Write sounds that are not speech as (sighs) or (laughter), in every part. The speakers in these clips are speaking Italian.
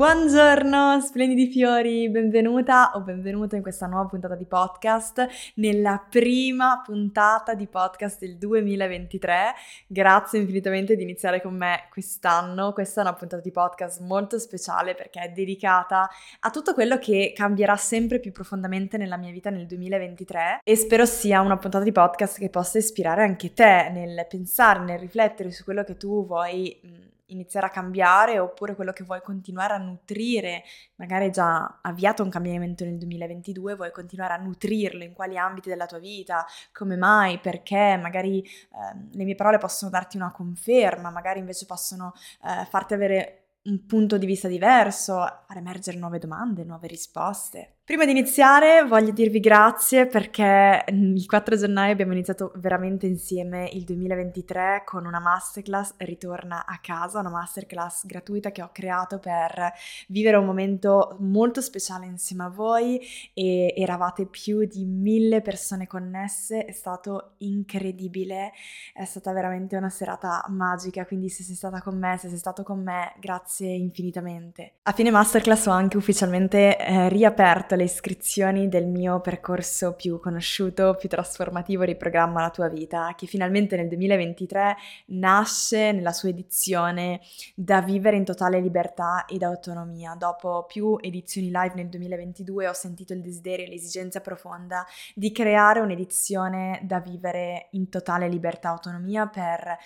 Buongiorno, splendidi fiori, benvenuta o benvenuto in questa nuova puntata di podcast, nella prima puntata di podcast del 2023. Grazie infinitamente di iniziare con me quest'anno. Questa è una puntata di podcast molto speciale perché è dedicata a tutto quello che cambierà sempre più profondamente nella mia vita nel 2023 e spero sia una puntata di podcast che possa ispirare anche te nel pensare, nel riflettere su quello che tu vuoi iniziare a cambiare oppure quello che vuoi continuare a nutrire, magari hai già avviato un cambiamento nel 2022, vuoi continuare a nutrirlo in quali ambiti della tua vita, come mai, perché, magari eh, le mie parole possono darti una conferma, magari invece possono eh, farti avere un punto di vista diverso, far emergere nuove domande, nuove risposte. Prima di iniziare voglio dirvi grazie perché il 4 gennaio abbiamo iniziato veramente insieme il 2023 con una masterclass Ritorna a casa, una masterclass gratuita che ho creato per vivere un momento molto speciale insieme a voi e eravate più di mille persone connesse, è stato incredibile, è stata veramente una serata magica, quindi se sei stata con me, se sei stato con me, grazie infinitamente. A fine masterclass ho anche ufficialmente eh, riaperto le iscrizioni del mio percorso più conosciuto, più trasformativo di programma La tua vita, che finalmente nel 2023 nasce nella sua edizione da vivere in totale libertà ed autonomia. Dopo più edizioni live nel 2022 ho sentito il desiderio e l'esigenza profonda di creare un'edizione da vivere in totale libertà e autonomia per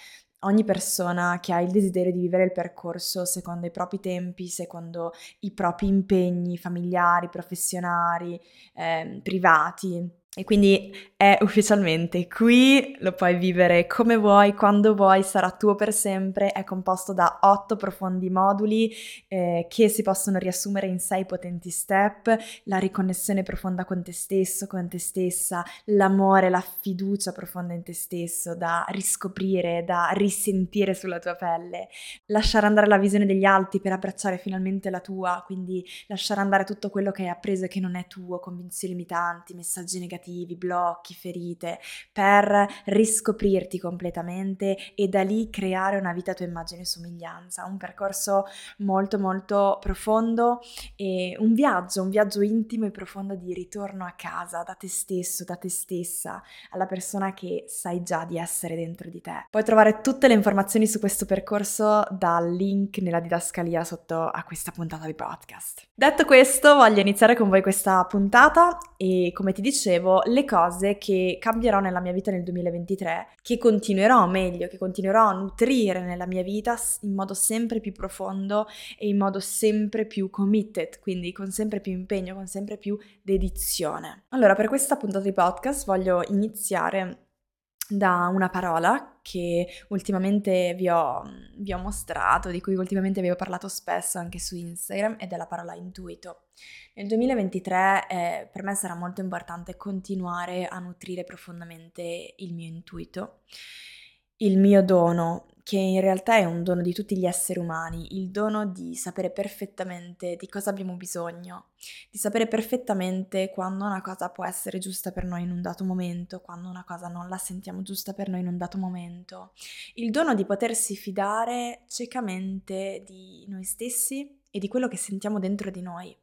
ogni persona che ha il desiderio di vivere il percorso secondo i propri tempi, secondo i propri impegni familiari, professionali, eh, privati. E quindi è ufficialmente qui, lo puoi vivere come vuoi, quando vuoi, sarà tuo per sempre, è composto da otto profondi moduli eh, che si possono riassumere in sei potenti step, la riconnessione profonda con te stesso, con te stessa, l'amore, la fiducia profonda in te stesso, da riscoprire, da risentire sulla tua pelle, lasciare andare la visione degli altri per abbracciare finalmente la tua, quindi lasciare andare tutto quello che hai appreso e che non è tuo, convinzioni limitanti, messaggi negativi, negativi, blocchi, ferite, per riscoprirti completamente e da lì creare una vita a tua immagine e somiglianza. Un percorso molto molto profondo e un viaggio, un viaggio intimo e profondo di ritorno a casa, da te stesso, da te stessa, alla persona che sai già di essere dentro di te. Puoi trovare tutte le informazioni su questo percorso dal link nella didascalia sotto a questa puntata di podcast. Detto questo, voglio iniziare con voi questa puntata e come ti dicevo le cose che cambierò nella mia vita nel 2023, che continuerò meglio, che continuerò a nutrire nella mia vita in modo sempre più profondo e in modo sempre più committed, quindi con sempre più impegno, con sempre più dedizione. Allora, per questa puntata di podcast voglio iniziare da una parola che ultimamente vi ho, vi ho, mostrato, di cui ultimamente vi ho parlato spesso anche su Instagram, ed è la parola intuito. Nel 2023 eh, per me sarà molto importante continuare a nutrire profondamente il mio intuito, il mio dono, che in realtà è un dono di tutti gli esseri umani, il dono di sapere perfettamente di cosa abbiamo bisogno, di sapere perfettamente quando una cosa può essere giusta per noi in un dato momento, quando una cosa non la sentiamo giusta per noi in un dato momento, il dono di potersi fidare ciecamente di noi stessi e di quello che sentiamo dentro di noi.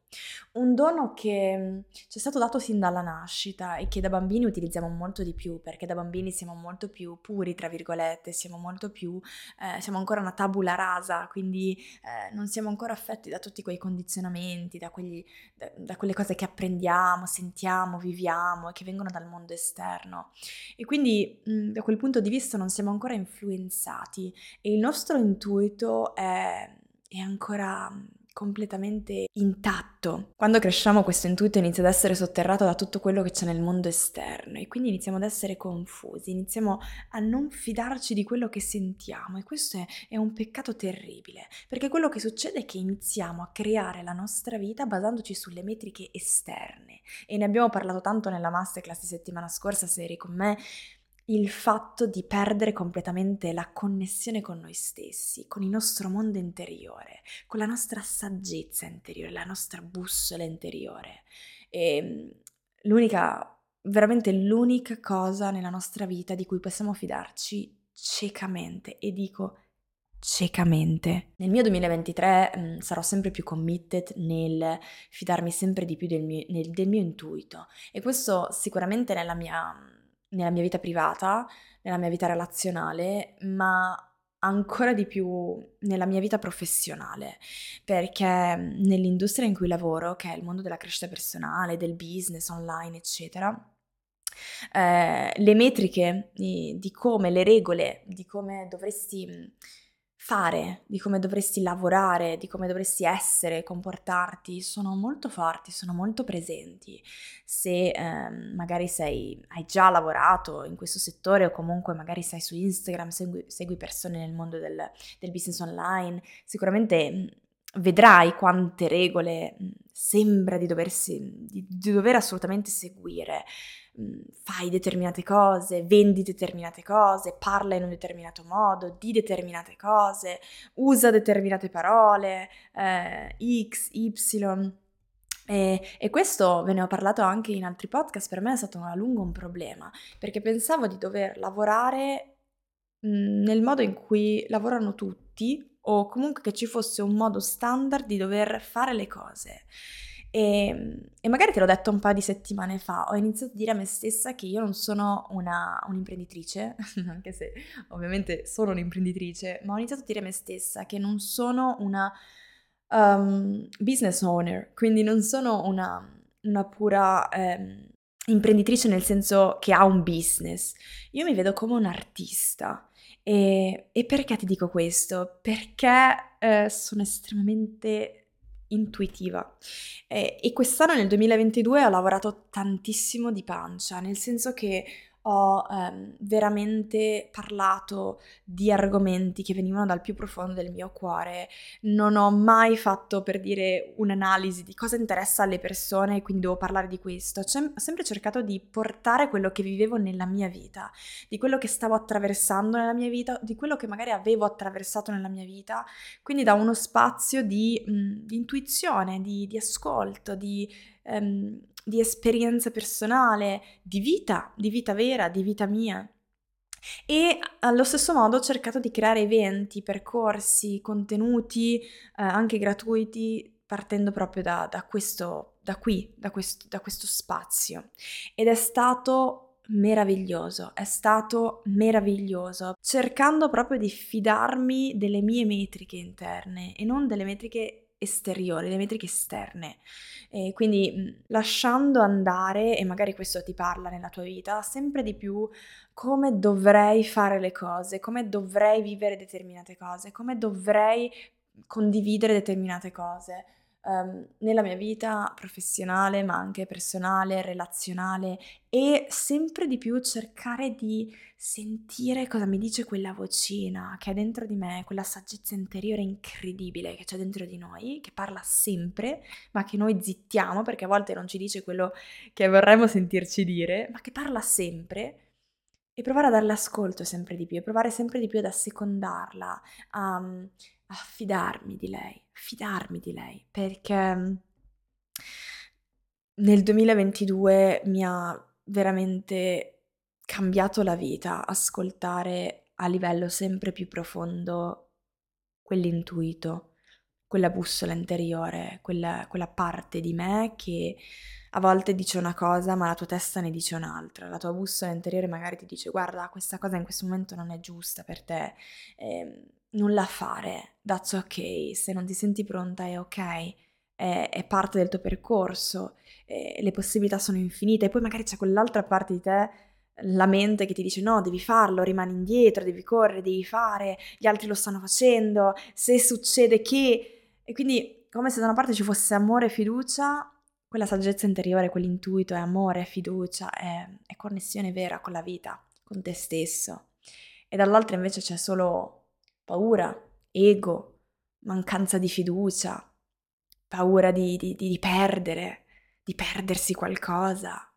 Un dono che mm, ci è stato dato sin dalla nascita e che da bambini utilizziamo molto di più, perché da bambini siamo molto più puri, tra virgolette, siamo molto più, eh, siamo ancora una tabula rasa, quindi eh, non siamo ancora affetti da tutti quei condizionamenti, da, quegli, da, da quelle cose che apprendiamo, sentiamo, viviamo e che vengono dal mondo esterno. E quindi mh, mm, da quel punto di vista non siamo ancora influenzati e il nostro intuito è, è ancora completamente intatto. Quando cresciamo questo intuito inizia ad essere sotterrato da tutto quello che c'è nel mondo esterno e quindi iniziamo ad essere confusi, iniziamo a non fidarci di quello che sentiamo e questo è, è un peccato terribile perché quello che succede è che iniziamo a creare la nostra vita basandoci sulle metriche esterne e ne abbiamo parlato tanto nella masterclass di settimana scorsa se eri con me il fatto di perdere completamente la connessione con noi stessi, con il nostro mondo interiore, con la nostra saggezza interiore, la nostra bussola interiore. E ehm, l'unica, veramente l'unica cosa nella nostra vita di cui possiamo fidarci ciecamente, e dico ciecamente. Nel mio 2023 mh, mm, sarò sempre più committed nel fidarmi sempre di più del mio, nel, del mio intuito e questo sicuramente nella mia, nella mia vita privata, nella mia vita relazionale, ma ancora di più nella mia vita professionale, perché nell'industria in cui lavoro, che è il mondo della crescita personale, del business online, eccetera, eh, le metriche di, di, come, le regole di come dovresti fare, di come dovresti lavorare, di come dovresti essere, comportarti, sono molto forti, sono molto presenti. Se eh, magari sei, hai già lavorato in questo settore o comunque magari sei su Instagram, segui, segui persone nel mondo del, del business online, sicuramente vedrai quante regole sembra di, doversi, di, di dover assolutamente seguire. Mhmm, fai determinate cose, vendi determinate cose, parla in un determinato modo, di determinate cose, usa determinate parole, eh, X, Y. E, e, questo ve ne ho parlato anche in altri podcast, per me è stato a lungo un problema, perché pensavo di dover lavorare mhmm, nel modo in cui lavorano tutti, o comunque che ci fosse un modo standard di dover fare le cose. E, ehm, e, magari te l'ho detto un paio di settimane fa, ho iniziato a dire a me stessa che io non sono una, un'imprenditrice, (laughs) anche se ovviamente sono un'imprenditrice, ma ho iniziato a dire a me stessa che non sono una um, business owner, quindi non sono una, una pura um, imprenditrice nel senso che ha un business, io mi vedo come un artista. E, e perché ti dico questo? Perché eh, sono estremamente intuitiva. E, e quest'anno nel 2022 ho lavorato tantissimo di pancia, nel senso che ho ehm, veramente parlato di argomenti che venivano dal più profondo del mio cuore, non ho mai fatto per dire un'analisi di cosa interessa alle persone e quindi devo parlare di questo, ho sempre cercato di portare quello che vivevo nella mia vita, di quello che stavo attraversando nella mia vita, di quello che magari avevo attraversato nella mia vita, quindi da uno spazio di, mh, di intuizione, di, di ascolto, di... Um, di esperienza personale, di vita, di vita vera, di vita mia. E allo stesso modo ho cercato di creare eventi, percorsi, contenuti eh, anche gratuiti partendo proprio da, da, questo, da qui, da questo, da questo spazio. Ed è stato meraviglioso, è stato meraviglioso, cercando proprio di fidarmi delle mie metriche interne e non delle metriche esteriori, le metriche esterne. E quindi lasciando andare, e magari questo ti parla nella tua vita, sempre di più come dovrei fare le cose, come dovrei vivere determinate cose, come dovrei condividere determinate cose um, nella mia vita professionale, ma anche personale, relazionale e sempre di più cercare di sentire cosa mi dice quella vocina che è dentro di me, quella saggezza interiore incredibile che c'è dentro di noi, che parla sempre, ma che noi zittiamo perché a volte non ci dice quello che vorremmo sentirci dire, ma che parla sempre e provare a darle ascolto sempre di più, e provare sempre di più ad assecondarla, a, a fidarmi di lei, fidarmi di lei, perché mm, nel 2022 mi ha veramente cambiato la vita ascoltare a livello sempre più profondo quell'intuito, quella bussola interiore, quella, quella parte di me che a volte dice una cosa ma la tua testa ne dice un'altra, la tua bussola interiore magari ti dice guarda questa cosa in questo momento non è giusta per te, eh, non la fare, that's ok, se non ti senti pronta è ok, è, è parte del tuo percorso, eh, le possibilità sono infinite e poi magari c'è quell'altra parte di te la mente che ti dice no, devi farlo, rimani indietro, devi correre, devi fare, gli altri lo stanno facendo, se succede che... E quindi come se da una parte ci fosse amore e fiducia quella saggezza interiore, quell'intuito è amore, fiducia, è, è connessione vera con la vita, con te stesso. E dall'altra invece c'è solo paura, ego, mancanza di fiducia, paura di, di, di perdere, di perdersi qualcosa.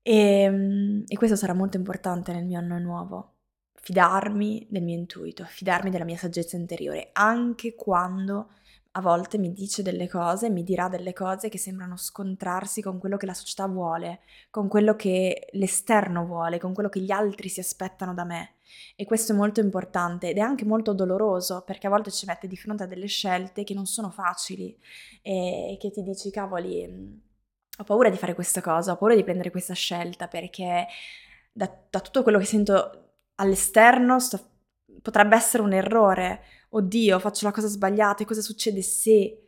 E, ehm, e questo sarà molto importante nel mio anno nuovo. Fidarmi del mio intuito, fidarmi della mia saggezza interiore, anche quando a volte mi dice delle cose, mi dirà delle cose che sembrano scontrarsi con quello che la società vuole, con quello che l'esterno vuole, con quello che gli altri si aspettano da me. E questo è molto importante ed è anche molto doloroso perché a volte ci mette di fronte a delle scelte che non sono facili e che ti dici, cavoli, mm, ho paura di fare questa cosa, ho paura di prendere questa scelta perché da, da tutto quello che sento all'esterno sto, potrebbe essere un errore oddio, faccio la cosa sbagliata e cosa succede se...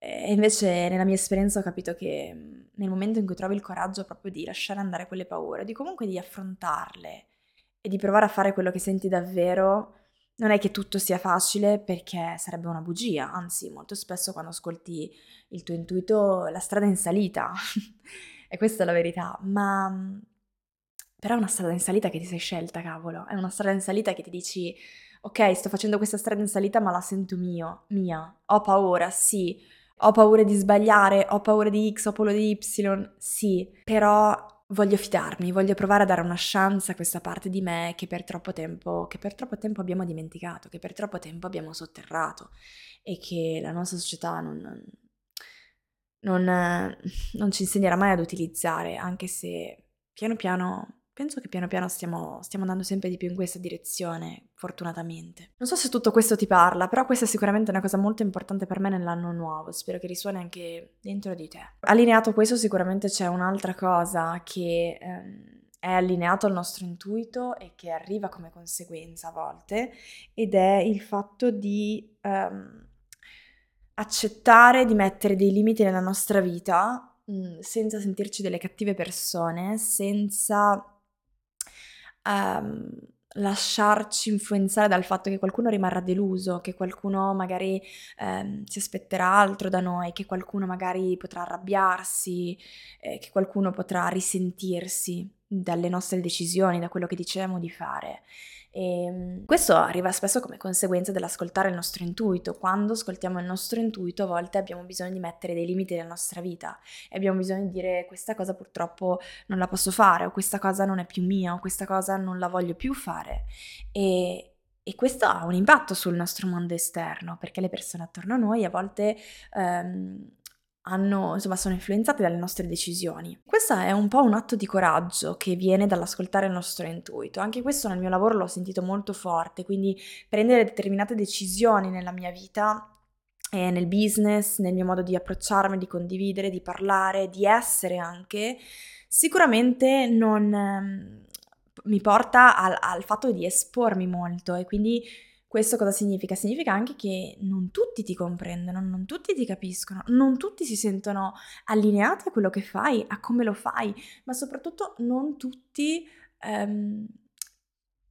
E invece nella mia esperienza ho capito che mm, nel momento in cui trovi il coraggio proprio di lasciare andare quelle paure, di comunque di affrontarle e di provare a fare quello che senti davvero, non è che tutto sia facile perché sarebbe una bugia, anzi molto spesso quando ascolti il tuo intuito la strada è in salita. (laughs) E questa è la verità, ma mm, però è una strada in salita che ti sei scelta, cavolo, è una strada in salita che ti dici ok, sto facendo questa strada in salita, ma la sento mio, mia. Ho paura, sì. Ho paura di sbagliare, ho paura di X, ho paura di Y, sì. Però voglio fidarmi, voglio provare a dare una chance a questa parte di me che per troppo tempo, che per troppo tempo abbiamo dimenticato, che per troppo tempo abbiamo sotterrato e che la nostra società non, non, non ci insegnerà mai ad utilizzare, anche se piano piano penso che piano piano stiamo, stiamo, andando sempre di più in questa direzione, fortunatamente. Non so se tutto questo ti parla, però questa è sicuramente una cosa molto importante per me nell'anno nuovo, spero che risuoni anche dentro di te. Allineato a questo sicuramente c'è un'altra cosa che ehm, è allineato al nostro intuito e che arriva come conseguenza a volte, ed è il fatto di ehm, accettare di mettere dei limiti nella nostra vita mh, senza sentirci delle cattive persone, senza um, lasciarci influenzare dal fatto che qualcuno rimarrà deluso, che qualcuno magari um, si aspetterà altro da noi, che qualcuno magari potrà arrabbiarsi, eh, che qualcuno potrà risentirsi dalle nostre decisioni, da quello che dicevamo di fare. E ehm, questo arriva spesso come conseguenza dell'ascoltare il nostro intuito. Quando ascoltiamo il nostro intuito, a volte abbiamo bisogno di mettere dei limiti nella nostra vita e abbiamo bisogno di dire questa cosa purtroppo non la posso fare, o questa cosa non è più mia, o questa cosa non la voglio più fare. E, e questo ha un impatto sul nostro mondo esterno, perché le persone attorno a noi a volte ehm, hanno, insomma, sono influenzate dalle nostre decisioni. Questo è un po' un atto di coraggio che viene dall'ascoltare il nostro intuito. Anche questo nel mio lavoro l'ho sentito molto forte, quindi prendere determinate decisioni nella mia vita e nel business, nel mio modo di approcciarmi, di condividere, di parlare, di essere anche, sicuramente non ehm, mi porta al, al fatto di espormi molto e quindi questo cosa significa? Significa anche che non tutti ti comprendono, non tutti ti capiscono, non tutti si sentono allineati a quello che fai, a come lo fai, ma soprattutto non tutti ehm,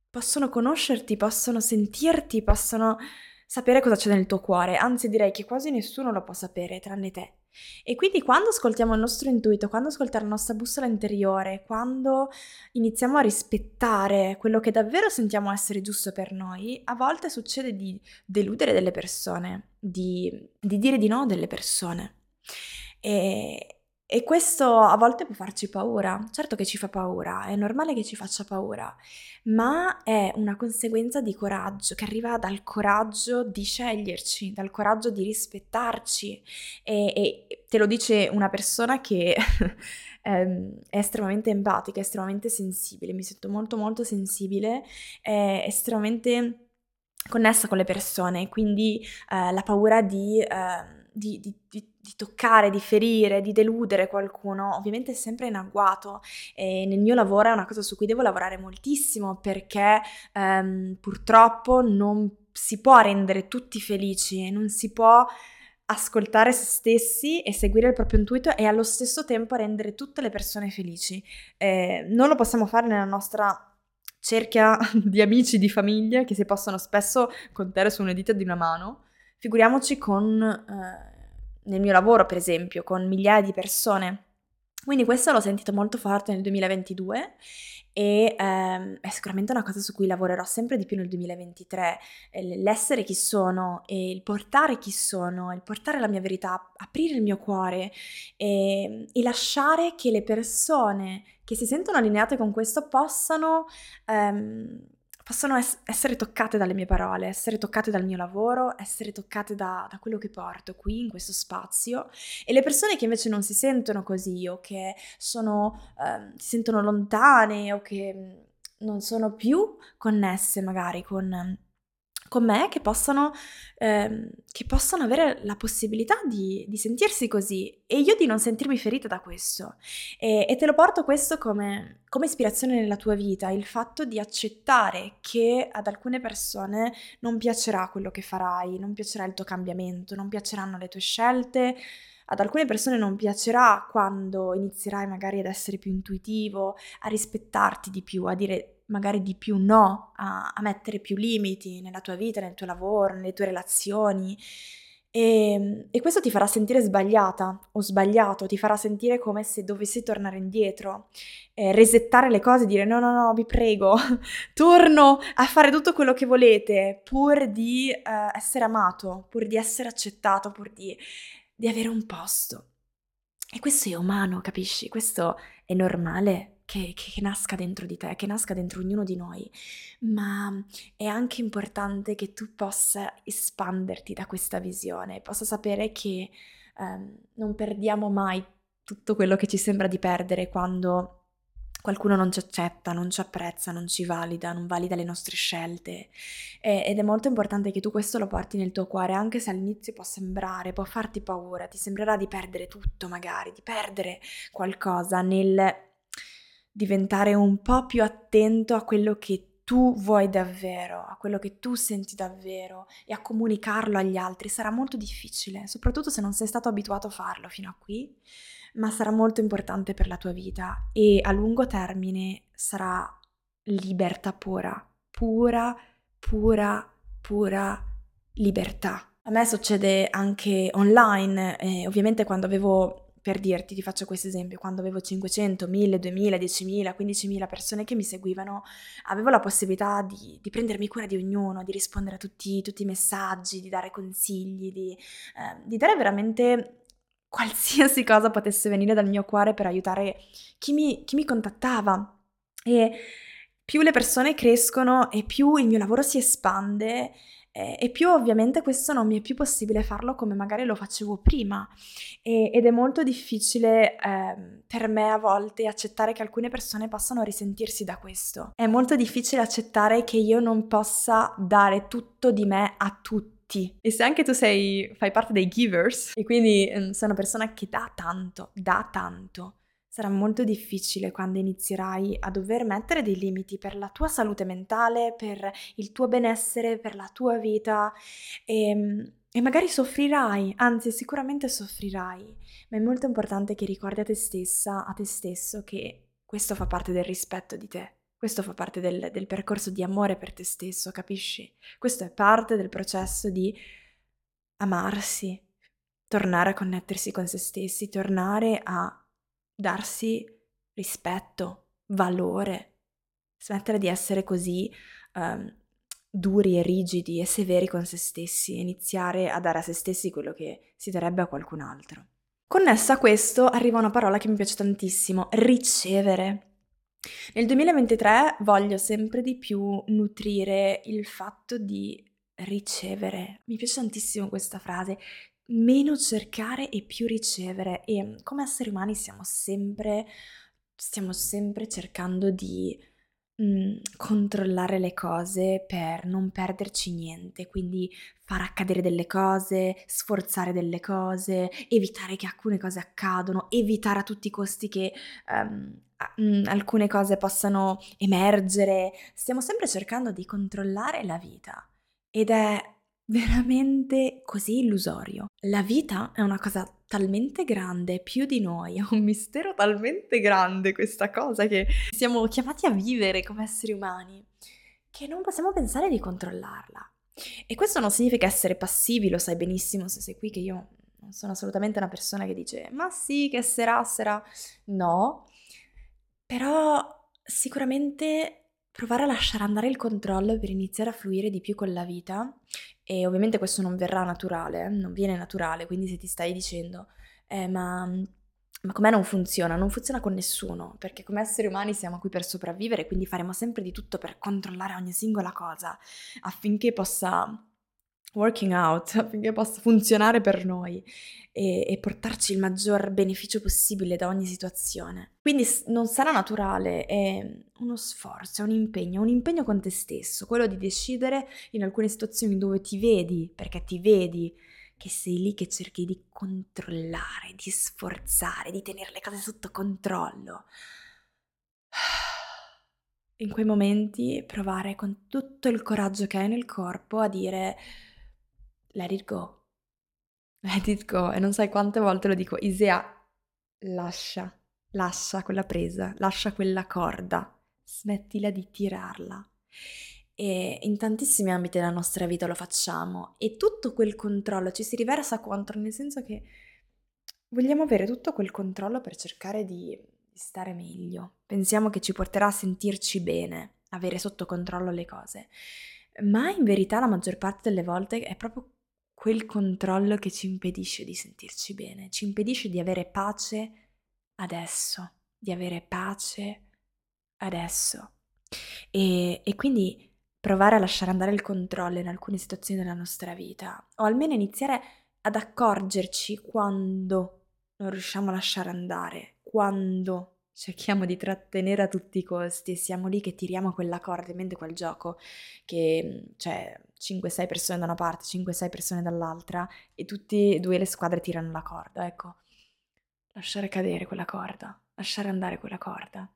possono conoscerti, possono sentirti, possono sapere cosa c'è nel tuo cuore, anzi direi che quasi nessuno lo può sapere tranne te. E quindi quando ascoltiamo il nostro intuito, quando ascoltiamo la nostra bussola interiore, quando iniziamo a rispettare quello che davvero sentiamo essere giusto per noi, a volte succede di deludere delle persone, di, di dire di no a delle persone. E, e questo a volte può farci paura, certo che ci fa paura, è normale che ci faccia paura, ma è una conseguenza di coraggio, che arriva dal coraggio di sceglierci, dal coraggio di rispettarci. E, e te lo dice una persona che (laughs) ehm, è estremamente empatica, estremamente sensibile, mi sento molto molto sensibile, è estremamente connessa con le persone, quindi eh, la paura di... Eh, di, di, di, toccare, di ferire, di deludere qualcuno, ovviamente è sempre in agguato e nel mio lavoro è una cosa su cui devo lavorare moltissimo perché ehm, purtroppo non si può rendere tutti felici, non si può ascoltare se stessi e seguire il proprio intuito e allo stesso tempo rendere tutte le persone felici. Eh, non lo possiamo fare nella nostra cerchia (laughs) di amici, di famiglia, che si possono spesso contare su una dita di una mano, Figuriamoci con, eh, nel mio lavoro per esempio, con migliaia di persone Quindi questo l'ho sentito molto forte nel 2022 e ehm, è sicuramente una cosa su cui lavorerò sempre di più nel 2023, l'essere chi sono e il portare chi sono, il portare la mia verità, aprire il mio cuore e, e lasciare che le persone che si sentono allineate con questo possano... Ehm, possono es- essere toccate dalle mie parole, essere toccate dal mio lavoro, essere toccate da, da, quello che porto qui in questo spazio. E le persone che invece non si sentono così o che sono, eh, si sentono lontane o che mm, non sono più connesse magari con con me che possano, ehm, che possano avere la possibilità di, di, sentirsi così e io di non sentirmi ferita da questo. E, e te lo porto questo come, come, ispirazione nella tua vita, il fatto di accettare che ad alcune persone non piacerà quello che farai, non piacerà il tuo cambiamento, non piaceranno le tue scelte. Ad alcune persone non piacerà quando inizierai magari ad essere più intuitivo, a rispettarti di più, a dire magari di più no, a, a, mettere più limiti nella tua vita, nel tuo lavoro, nelle tue relazioni. E, ehm, e, questo ti farà sentire sbagliata o sbagliato, ti farà sentire come se dovessi tornare indietro, eh, resettare le cose, dire no, no, no, vi prego, (laughs) torno a fare tutto quello che volete pur di eh, essere amato, pur di essere accettato, pur di, di avere un posto. E questo è umano, capisci? Questo è normale che, che, nasca dentro di te, che nasca dentro ognuno di noi, ma è anche importante che tu possa espanderti da questa visione, possa sapere che um, non perdiamo mai tutto quello che ci sembra di perdere quando qualcuno non ci accetta, non ci apprezza, non ci valida, non valida le nostre scelte. E, ed è molto importante che tu questo lo porti nel tuo cuore, anche se all'inizio può sembrare, può farti paura, ti sembrerà di perdere tutto magari, di perdere qualcosa nel diventare un po' più attento a quello che tu vuoi davvero, a quello che tu senti davvero e a comunicarlo agli altri sarà molto difficile, soprattutto se non sei stato abituato a farlo fino a qui, ma sarà molto importante per la tua vita e a lungo termine sarà libertà pura, pura, pura, pura libertà. A me succede anche online, eh, ovviamente quando avevo per dirti, ti faccio questo esempio, quando avevo 500, 1000, 2000, 10.000, 15.000 persone che mi seguivano, avevo la possibilità di, di prendermi cura di ognuno, di rispondere a tutti, tutti i messaggi, di dare consigli, di, eh, di dare veramente qualsiasi (laughs) cosa potesse venire dal mio cuore per aiutare chi mi, chi mi contattava. E più le persone crescono e più il mio lavoro si espande e più ovviamente questo non mi è più possibile farlo come magari lo facevo prima e, ed è molto difficile eh, per me a volte accettare che alcune persone possano risentirsi da questo. È molto difficile accettare che io non possa dare tutto di me a tutti. E se anche tu sei, fai parte dei givers e quindi eh, sei una persona che dà tanto, dà tanto, sarà molto difficile quando inizierai a dover mettere dei limiti per la tua salute mentale, per il tuo benessere, per la tua vita e, ehm, e magari soffrirai, anzi sicuramente soffrirai, ma è molto importante che ricordi a te stessa, a te stesso, che questo fa parte del rispetto di te. Questo fa parte del, del percorso di amore per te stesso, capisci? Questo è parte del processo di amarsi, tornare a connettersi con se stessi, tornare a darsi rispetto, valore, smettere di essere così um, duri e rigidi e severi con se stessi iniziare a dare a se stessi quello che si darebbe a qualcun altro. Connessa a questo arriva una parola che mi piace tantissimo, ricevere. Nel 2023 voglio sempre di più nutrire il fatto di ricevere. Mi piace tantissimo questa frase, meno cercare e più ricevere e come esseri umani siamo sempre, stiamo sempre cercando di mh, mhmm, controllare le cose per non perderci niente, quindi far accadere delle cose, sforzare delle cose, evitare che alcune cose accadano, evitare a tutti i costi che um, alcune cose possano emergere. Stiamo sempre cercando di controllare la vita ed è veramente così illusorio. La vita è una cosa talmente grande, più di noi, è un mistero talmente grande questa cosa che siamo chiamati a vivere come esseri umani, che non possiamo pensare di controllarla. E questo non significa essere passivi, lo sai benissimo se sei qui che io non sono assolutamente una persona che dice ma sì, che sarà, sarà. No, però sicuramente provare a lasciare andare il controllo per iniziare a fluire di più con la vita e ovviamente questo non verrà naturale, non viene naturale, quindi se ti stai dicendo eh, ma ma com'è non funziona? Non funziona con nessuno, perché come esseri umani siamo qui per sopravvivere, quindi faremo sempre di tutto per controllare ogni singola cosa affinché possa working out, (laughs) affinché possa funzionare per noi e, e portarci il maggior beneficio possibile da ogni situazione. Quindi non sarà naturale, è uno sforzo, è un impegno, un impegno con te stesso, quello di decidere in alcune situazioni dove ti vedi, perché ti vedi che sei lì che cerchi di controllare, di sforzare, di tenere le cose sotto controllo. (sighs) In quei momenti provare con tutto il coraggio che hai nel corpo a dire let it go, let it go. E non sai quante volte lo dico, Isea, lascia, lascia quella presa, lascia quella corda, smettila di tirarla e in tantissimi ambiti della nostra vita lo facciamo e tutto quel controllo ci si riversa contro, nel senso che vogliamo avere tutto quel controllo per cercare di stare meglio. Pensiamo che ci porterà a sentirci bene, avere sotto controllo le cose. Ma in verità la maggior parte delle volte è proprio quel controllo che ci impedisce di sentirci bene, ci impedisce di avere pace adesso, di avere pace adesso. E, e quindi provare a lasciare andare il controllo in alcune situazioni della nostra vita, o almeno iniziare ad accorgerci quando non riusciamo a lasciare andare, quando cerchiamo di trattenere a tutti i costi e siamo lì che tiriamo quella corda, in mente quel gioco che c'è 5-6 persone da una parte, 5-6 persone dall'altra e tutte e due le squadre tirano la corda, ecco. Lasciare cadere quella corda, lasciare andare quella corda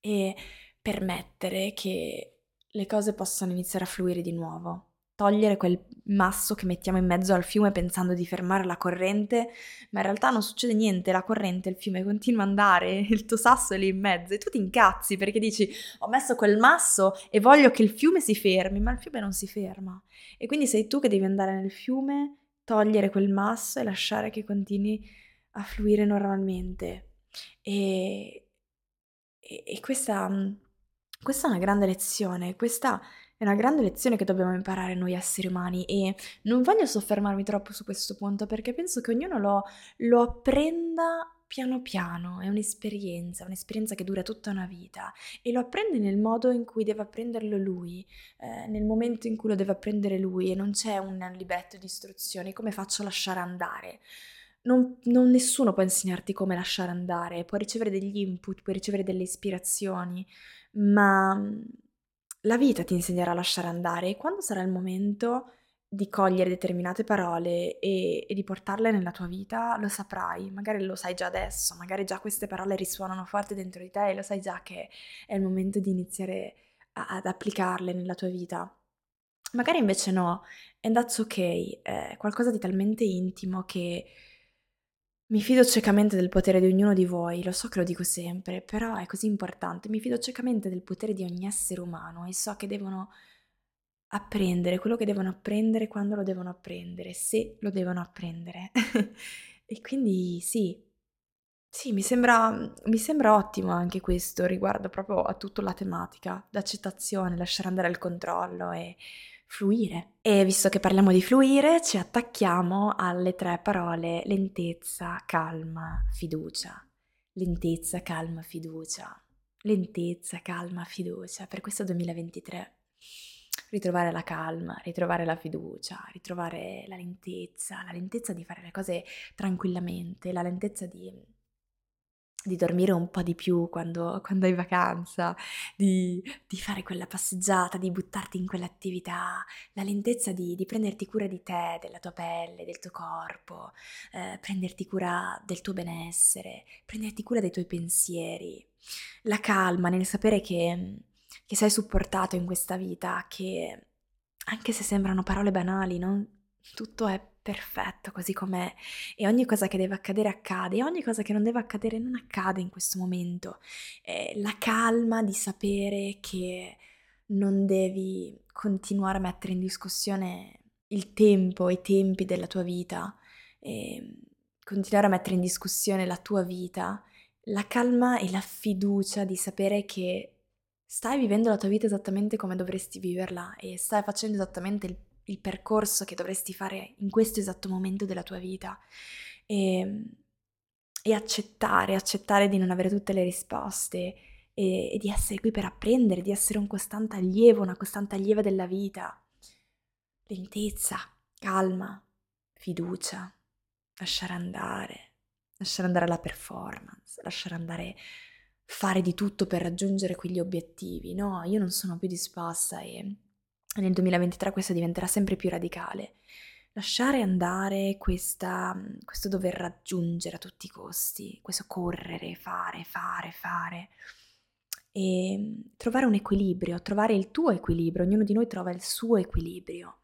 e permettere che le cose possano iniziare a fluire di nuovo. Togliere quel masso che mettiamo in mezzo al fiume pensando di fermare la corrente, ma in realtà non succede niente, la corrente, il fiume continua ad andare, (laughs) il tuo sasso è lì in mezzo e tu ti incazzi perché dici ho messo quel masso e voglio che il fiume si fermi, ma il fiume non si ferma. E quindi sei tu che devi andare nel fiume, togliere quel masso e lasciare che continui a fluire normalmente. E, e, e questa questa è una grande lezione, questa è una grande lezione che dobbiamo imparare noi esseri umani e non voglio soffermarmi troppo su questo punto perché penso che ognuno lo, lo apprenda piano piano, è un'esperienza, un'esperienza che dura tutta una vita e lo apprende nel modo in cui deve apprenderlo lui, eh, nel momento in cui lo deve apprendere lui e non c'è un libretto di istruzioni, come faccio a lasciare andare. Non, non, nessuno può insegnarti come lasciare andare, puoi ricevere degli input, puoi ricevere delle ispirazioni, ma la vita ti insegnerà a lasciare andare e quando sarà il momento di cogliere determinate parole e, e, di portarle nella tua vita, lo saprai, magari lo sai già adesso, magari già queste parole risuonano forte dentro di te e lo sai già che è il momento di iniziare a, ad applicarle nella tua vita. Magari invece no, and that's ok, è qualcosa di talmente intimo che mi fido ciecamente del potere di ognuno di voi, lo so che lo dico sempre, però è così importante. Mi fido ciecamente del potere di ogni essere umano e so che devono apprendere quello che devono apprendere quando lo devono apprendere, se lo devono apprendere. (laughs) e quindi sì, sì, mi sembra, mi sembra ottimo anche questo riguardo proprio a tutta la tematica, l'accettazione, lasciare andare il controllo e fluire. E visto che parliamo di fluire, ci attacchiamo alle tre parole lentezza, calma, fiducia. Lentezza, calma, fiducia. Lentezza, calma, fiducia. Per questo 2023 ritrovare la calma, ritrovare la fiducia, ritrovare la lentezza, la lentezza di fare le cose tranquillamente, la lentezza di di dormire un po' di più quando, quando hai vacanza, di, di, fare quella passeggiata, di buttarti in quell'attività, la lentezza di, di, prenderti cura di te, della tua pelle, del tuo corpo, eh, prenderti cura del tuo benessere, prenderti cura dei tuoi pensieri, la calma nel sapere che, che sei supportato in questa vita, che anche se sembrano parole banali, non tutto è perfetto così com'è e ogni cosa che deve accadere accade e ogni cosa che non deve accadere non accade in questo momento. Eh, la calma di sapere che non devi continuare a mettere in discussione il tempo, i tempi della tua vita e continuare a mettere in discussione la tua vita, la calma e la fiducia di sapere che stai vivendo la tua vita esattamente come dovresti viverla e stai facendo esattamente il, il percorso che dovresti fare in questo esatto momento della tua vita. E, e accettare, accettare di non avere tutte le risposte e, e di essere qui per apprendere, di essere un costante allievo, una costante allieva della vita. Lentezza, calma, fiducia, lasciare andare, lasciare andare la performance, lasciare andare fare di tutto per raggiungere quegli obiettivi. No, io non sono più disposta e nel 2023 questo diventerà sempre più radicale. Lasciare andare questa, questo dover raggiungere a tutti i costi, questo correre, fare, fare, fare e trovare un equilibrio, trovare il tuo equilibrio, ognuno di noi trova il suo equilibrio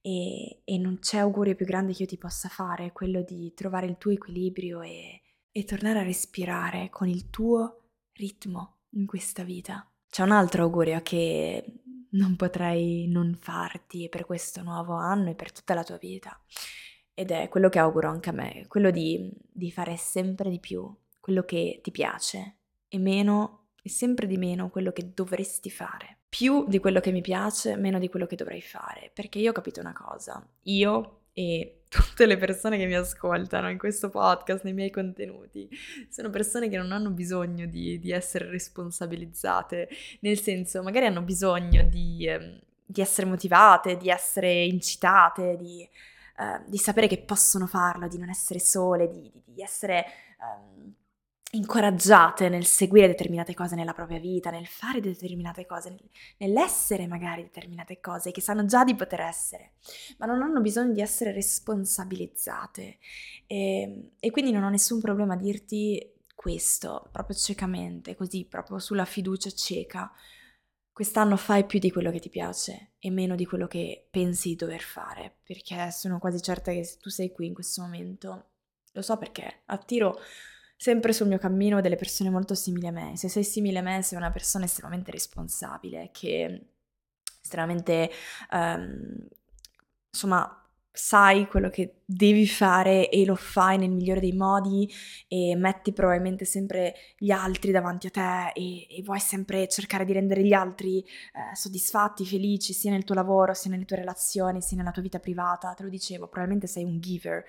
e, e non c'è augurio più grande che io ti possa fare, quello di trovare il tuo equilibrio e, e tornare a respirare con il tuo ritmo in questa vita. C'è un altro augurio che non potrei non farti per questo nuovo anno e per tutta la tua vita. Ed è quello che auguro anche a me, quello di, di fare sempre di più quello che ti piace e meno e sempre di meno quello che dovresti fare. Più di quello che mi piace, meno di quello che dovrei fare. Perché io ho capito una cosa. Io e tutte le persone che mi ascoltano in questo podcast, nei miei contenuti, sono persone che non hanno bisogno di, di essere responsabilizzate. Nel senso, magari hanno bisogno di, eh, di essere motivate, di essere incitate, di, eh, di, sapere che possono farlo, di non essere sole, di, di essere... Um, incoraggiate nel seguire determinate cose nella propria vita, nel fare determinate cose, nell'essere magari determinate cose che sanno già di poter essere, ma non hanno bisogno di essere responsabilizzate. E, ehm, e quindi non ho nessun problema a dirti questo, proprio ciecamente, così, proprio sulla fiducia cieca. Quest'anno fai più di quello che ti piace e meno di quello che pensi di dover fare, perché sono quasi certa che se tu sei qui in questo momento, lo so perché attiro sempre sul mio cammino delle persone molto simili a me. Se sei simile a me, sei una persona estremamente responsabile, che estremamente, um, insomma, sai quello che devi fare e lo fai nel migliore dei modi e metti probabilmente sempre gli altri davanti a te e, e vuoi sempre cercare di rendere gli altri eh, soddisfatti, felici, sia nel tuo lavoro, sia nelle tue relazioni, sia nella tua vita privata. Te lo dicevo, probabilmente sei un giver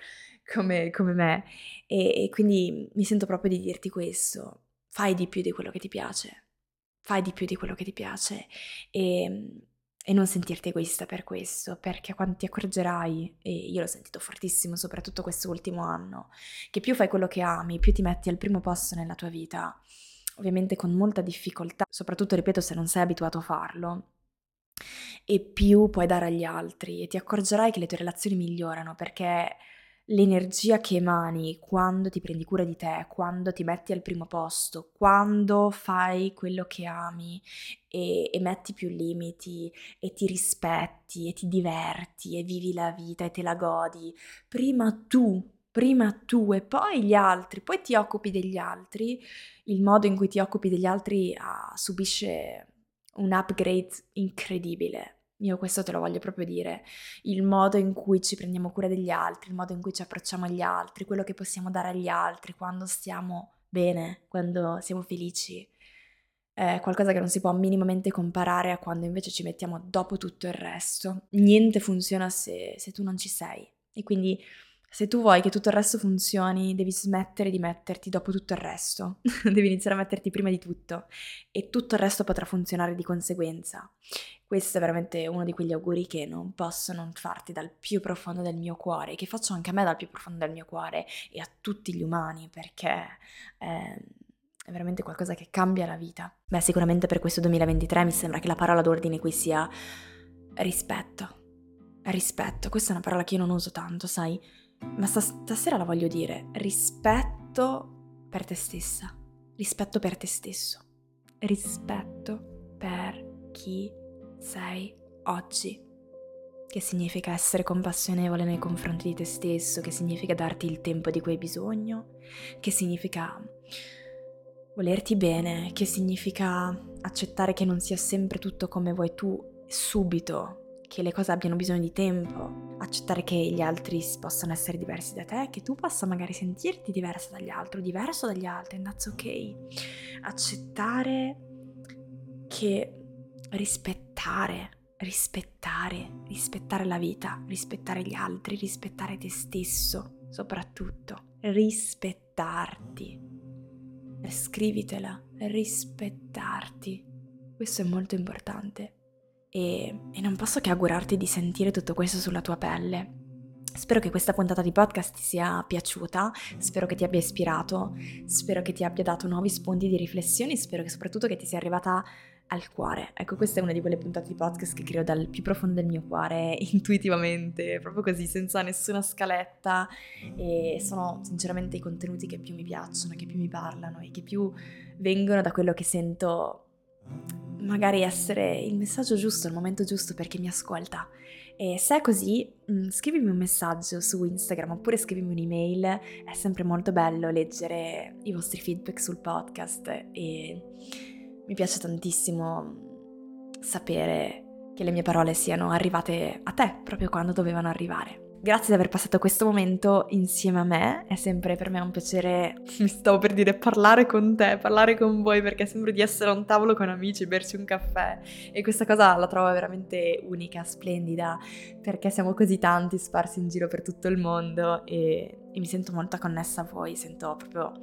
come, come me. E, e quindi mi sento proprio di dirti questo, fai di più di quello che ti piace, fai di più di quello che ti piace. E, e non sentirti egoista per questo, perché quando ti accorgerai, e io l'ho sentito fortissimo soprattutto questo ultimo anno, che più fai quello che ami, più ti metti al primo posto nella tua vita, ovviamente con molta difficoltà, soprattutto ripeto se non sei abituato a farlo, e più puoi dare agli altri e ti accorgerai che le tue relazioni migliorano perché l'energia che emani quando ti prendi cura di te, quando ti metti al primo posto, quando fai quello che ami e, e, metti più limiti e ti rispetti e ti diverti e vivi la vita e te la godi, prima tu, prima tu e poi gli altri, poi ti occupi degli altri, il modo in cui ti occupi degli altri ah, subisce un upgrade incredibile io questo te lo voglio proprio dire, il modo in cui ci prendiamo cura degli altri, il modo in cui ci approcciamo agli altri, quello che possiamo dare agli altri quando stiamo bene, quando siamo felici, è qualcosa che non si può minimamente comparare a quando invece ci mettiamo dopo tutto il resto. Niente funziona se, se tu non ci sei. E quindi se tu vuoi che tutto il resto funzioni, devi smettere di metterti dopo tutto il resto, (laughs) devi iniziare a metterti prima di tutto e tutto il resto potrà funzionare di conseguenza. Questo è veramente uno di quegli auguri che non posso non farti dal più profondo del mio cuore, che faccio anche a me dal più profondo del mio cuore e a tutti gli umani, perché è, è veramente qualcosa che cambia la vita. Beh, sicuramente per questo 2023 mi sembra che la parola d'ordine qui sia rispetto. Rispetto, questa è una parola che io non uso tanto, sai? Ma stasera la voglio dire, rispetto per te stessa, rispetto per te stesso, rispetto per chi sei oggi. Che significa essere compassionevole nei confronti di te stesso, che significa darti il tempo di cui hai bisogno, che significa volerti bene, che significa accettare che non sia sempre tutto come vuoi tu subito, che le cose abbiano bisogno di tempo, accettare che gli altri possano essere diversi da te, che tu possa magari sentirti diversa dagli altri, diverso dagli altri, and that's ok. Accettare che rispettare, rispettare, rispettare la vita, rispettare gli altri, rispettare te stesso, soprattutto, rispettarti. Scrivitela, rispettarti. Questo è molto importante e, e non posso che augurarti di sentire tutto questo sulla tua pelle. Spero che questa puntata di podcast ti sia piaciuta, spero che ti abbia ispirato, spero che ti abbia dato nuovi spunti di riflessione, spero che soprattutto che ti sia arrivata al cuore. Ecco, questa è una di quelle puntate di podcast che creo dal più profondo del mio cuore, (laughs) intuitivamente, proprio così, senza nessuna scaletta e sono sinceramente i contenuti che più mi piacciono, che più mi parlano e che più vengono da quello che sento magari essere il messaggio giusto, il momento giusto per chi mi ascolta. E se è così, mm, scrivimi un messaggio su Instagram oppure scrivimi un'email, è sempre molto bello leggere i vostri feedback sul podcast e mi piace tantissimo sapere che le mie parole siano arrivate a te proprio quando dovevano arrivare. Grazie di aver passato questo momento insieme a me, è sempre per me un piacere, mi (laughs) stavo per dire parlare con te, parlare con voi perché sembra di essere a un tavolo con amici, berci un caffè. E questa cosa la trovo veramente unica, splendida, perché siamo così tanti sparsi in giro per tutto il mondo e, e mi sento molto connessa a voi, sento proprio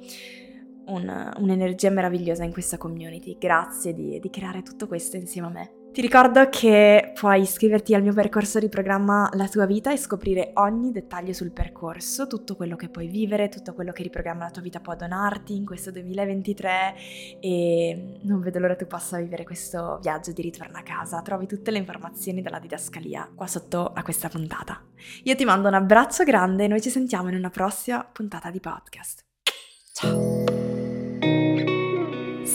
un, un'energia meravigliosa in questa community, grazie di, di creare tutto questo insieme a me. Ti ricordo che puoi iscriverti al mio percorso di programma La tua vita e scoprire ogni dettaglio sul percorso, tutto quello che puoi vivere, tutto quello che riprogramma la tua vita può donarti in questo 2023 e non vedo l'ora tu possa vivere questo viaggio di ritorno a casa. Trovi tutte le informazioni dalla didascalia qua sotto a questa puntata. Io ti mando un abbraccio grande e noi ci sentiamo in una prossima puntata di podcast. Ciao!